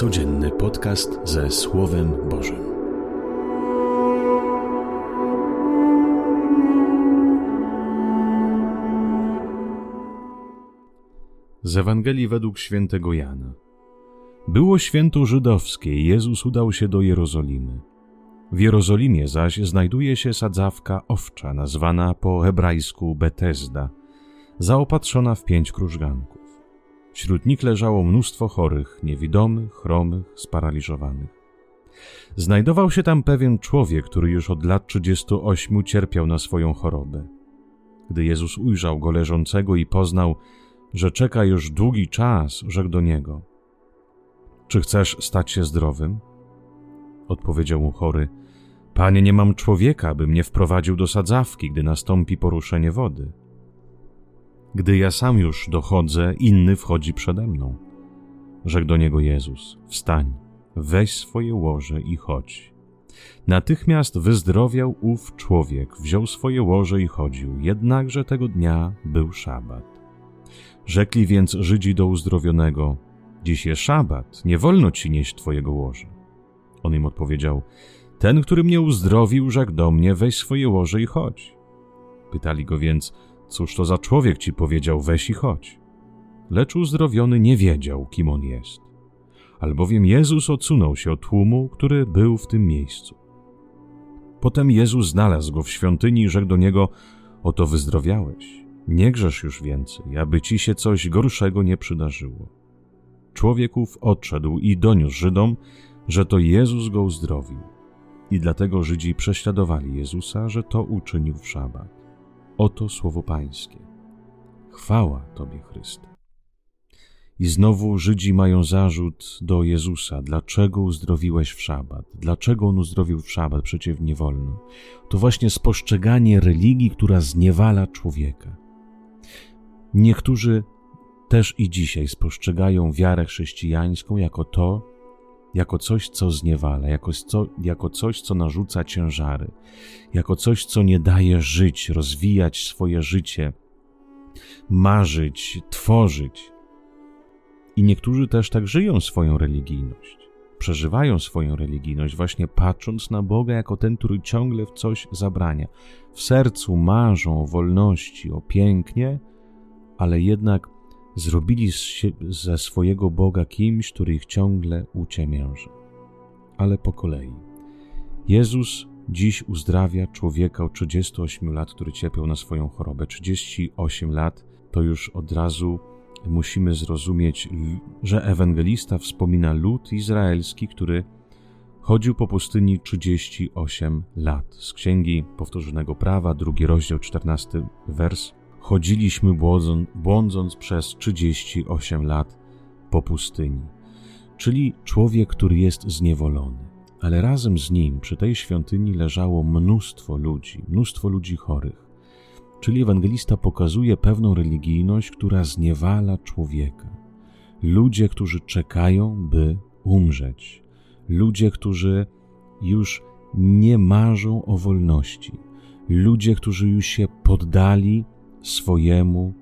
Codzienny podcast ze Słowem Bożym. Z Ewangelii według świętego Jana. Było święto żydowskie Jezus udał się do Jerozolimy. W Jerozolimie zaś znajduje się sadzawka owcza, nazwana po hebrajsku Betesda, zaopatrzona w pięć krużganków. Wśród nich leżało mnóstwo chorych, niewidomych, chromych, sparaliżowanych. Znajdował się tam pewien człowiek, który już od lat 38 cierpiał na swoją chorobę. Gdy Jezus ujrzał go leżącego i poznał, że czeka już długi czas, rzekł do niego: Czy chcesz stać się zdrowym? Odpowiedział mu chory: Panie, nie mam człowieka, by mnie wprowadził do sadzawki, gdy nastąpi poruszenie wody. Gdy ja sam już dochodzę, inny wchodzi przede mną. Rzekł do niego Jezus: Wstań, weź swoje łoże i chodź. Natychmiast wyzdrowiał ów człowiek, wziął swoje łoże i chodził, jednakże tego dnia był szabat. Rzekli więc Żydzi do uzdrowionego: Dziś jest szabat, nie wolno ci nieść twojego łoża. On im odpowiedział: Ten, który mnie uzdrowił, rzekł do mnie: Weź swoje łoże i chodź. Pytali go więc: Cóż to za człowiek ci powiedział, weź i chodź? Lecz uzdrowiony nie wiedział, kim on jest. Albowiem Jezus odsunął się od tłumu, który był w tym miejscu. Potem Jezus znalazł go w świątyni i rzekł do niego: Oto wyzdrowiałeś. Nie grzesz już więcej, aby ci się coś gorszego nie przydarzyło. Człowieków odszedł i doniósł Żydom, że to Jezus go uzdrowił. I dlatego Żydzi prześladowali Jezusa, że to uczynił w szabat. Oto słowo Pańskie. Chwała Tobie, Chryste. I znowu Żydzi mają zarzut do Jezusa. Dlaczego uzdrowiłeś w szabat? Dlaczego on uzdrowił w szabat? Przecież nie wolno. To właśnie spostrzeganie religii, która zniewala człowieka. Niektórzy też i dzisiaj spostrzegają wiarę chrześcijańską jako to, jako coś, co zniewala, jako, co, jako coś, co narzuca ciężary, jako coś, co nie daje żyć, rozwijać swoje życie, marzyć, tworzyć. I niektórzy też tak żyją swoją religijność, przeżywają swoją religijność, właśnie patrząc na Boga jako ten, który ciągle w coś zabrania. W sercu marzą o wolności, o pięknie, ale jednak zrobili ze swojego Boga kimś, który ich ciągle uciemięży. Ale po kolei. Jezus dziś uzdrawia człowieka od 38 lat, który cierpiał na swoją chorobę. 38 lat to już od razu musimy zrozumieć, że ewangelista wspomina lud izraelski, który chodził po pustyni 38 lat. Z Księgi Powtórzonego Prawa, drugi rozdział, 14 wers chodziliśmy błądząc przez 38 lat po pustyni. Czyli człowiek, który jest zniewolony. Ale razem z nim przy tej świątyni leżało mnóstwo ludzi, mnóstwo ludzi chorych. Czyli ewangelista pokazuje pewną religijność, która zniewala człowieka. Ludzie, którzy czekają, by umrzeć. Ludzie, którzy już nie marzą o wolności. Ludzie, którzy już się poddali swojemu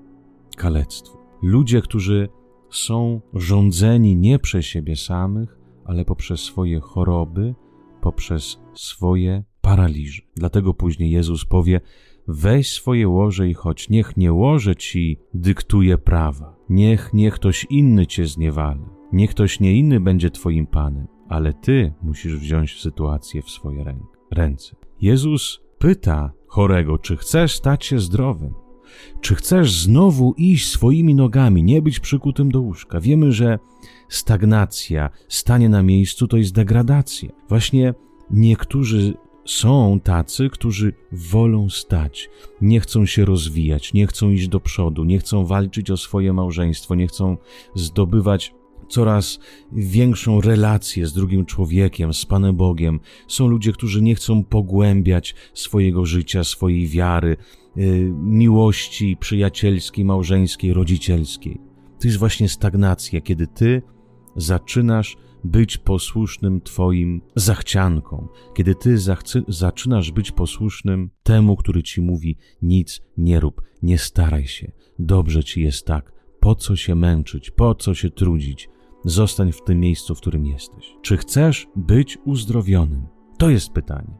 kalectwu. Ludzie, którzy są rządzeni nie przez siebie samych, ale poprzez swoje choroby, poprzez swoje paraliże. Dlatego później Jezus powie: Weź swoje łoże i chodź. Niech nie łoże ci dyktuje prawa. Niech nie ktoś inny cię zniewala. Niech ktoś nie inny będzie twoim panem, ale ty musisz wziąć sytuację w swoje ręce. Jezus pyta chorego, czy chcesz stać się zdrowym? Czy chcesz znowu iść swoimi nogami, nie być przykutym do łóżka? Wiemy, że stagnacja, stanie na miejscu to jest degradacja. Właśnie niektórzy są tacy, którzy wolą stać, nie chcą się rozwijać, nie chcą iść do przodu, nie chcą walczyć o swoje małżeństwo, nie chcą zdobywać coraz większą relację z drugim człowiekiem, z Panem Bogiem. Są ludzie, którzy nie chcą pogłębiać swojego życia, swojej wiary, Y, miłości przyjacielskiej, małżeńskiej, rodzicielskiej. To jest właśnie stagnacja, kiedy ty zaczynasz być posłusznym Twoim zachciankom, kiedy Ty zaczynasz być posłusznym temu, który Ci mówi: nic nie rób, nie staraj się, dobrze Ci jest tak, po co się męczyć, po co się trudzić, zostań w tym miejscu, w którym jesteś. Czy chcesz być uzdrowionym? To jest pytanie.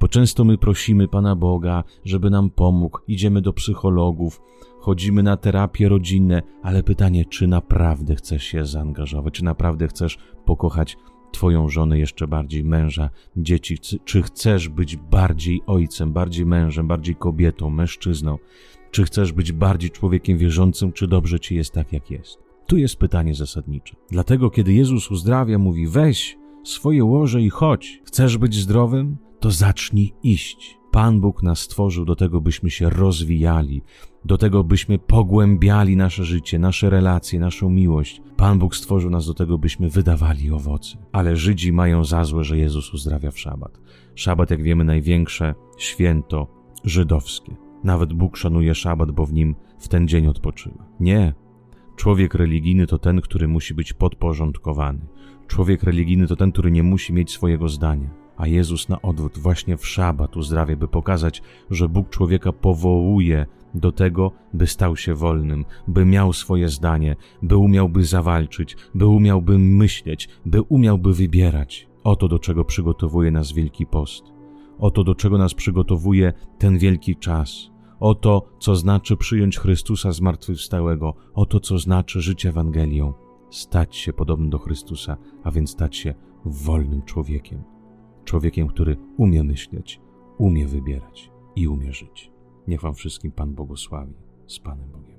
Bo często my prosimy Pana Boga, żeby nam pomógł, idziemy do psychologów, chodzimy na terapie rodzinne, ale pytanie, czy naprawdę chcesz się zaangażować, czy naprawdę chcesz pokochać Twoją żonę jeszcze bardziej, męża, dzieci, czy chcesz być bardziej ojcem, bardziej mężem, bardziej kobietą, mężczyzną, czy chcesz być bardziej człowiekiem wierzącym, czy dobrze Ci jest tak, jak jest. Tu jest pytanie zasadnicze. Dlatego, kiedy Jezus uzdrawia, mówi: weź swoje łoże i chodź. Chcesz być zdrowym? To zacznij iść. Pan Bóg nas stworzył do tego, byśmy się rozwijali, do tego, byśmy pogłębiali nasze życie, nasze relacje, naszą miłość. Pan Bóg stworzył nas do tego, byśmy wydawali owoce. Ale Żydzi mają za złe, że Jezus uzdrawia w szabat. Szabat, jak wiemy, największe święto żydowskie. Nawet Bóg szanuje szabat, bo w nim w ten dzień odpoczywa. Nie. Człowiek religijny to ten, który musi być podporządkowany. Człowiek religijny to ten, który nie musi mieć swojego zdania. A Jezus na odwrót właśnie w szabat uzdrawia, by pokazać, że Bóg człowieka powołuje do tego, by stał się wolnym, by miał swoje zdanie, by umiałby zawalczyć, by umiałby myśleć, by umiałby wybierać. Oto do czego przygotowuje nas Wielki Post. Oto do czego nas przygotowuje ten wielki czas. Oto, co znaczy przyjąć Chrystusa zmartwychwstałego. Oto, co znaczy żyć Ewangelią. Stać się podobnym do Chrystusa, a więc stać się wolnym człowiekiem. Człowiekiem, który umie myśleć, umie wybierać i umie żyć. Niech Wam wszystkim Pan błogosławi. Z Panem Bogiem.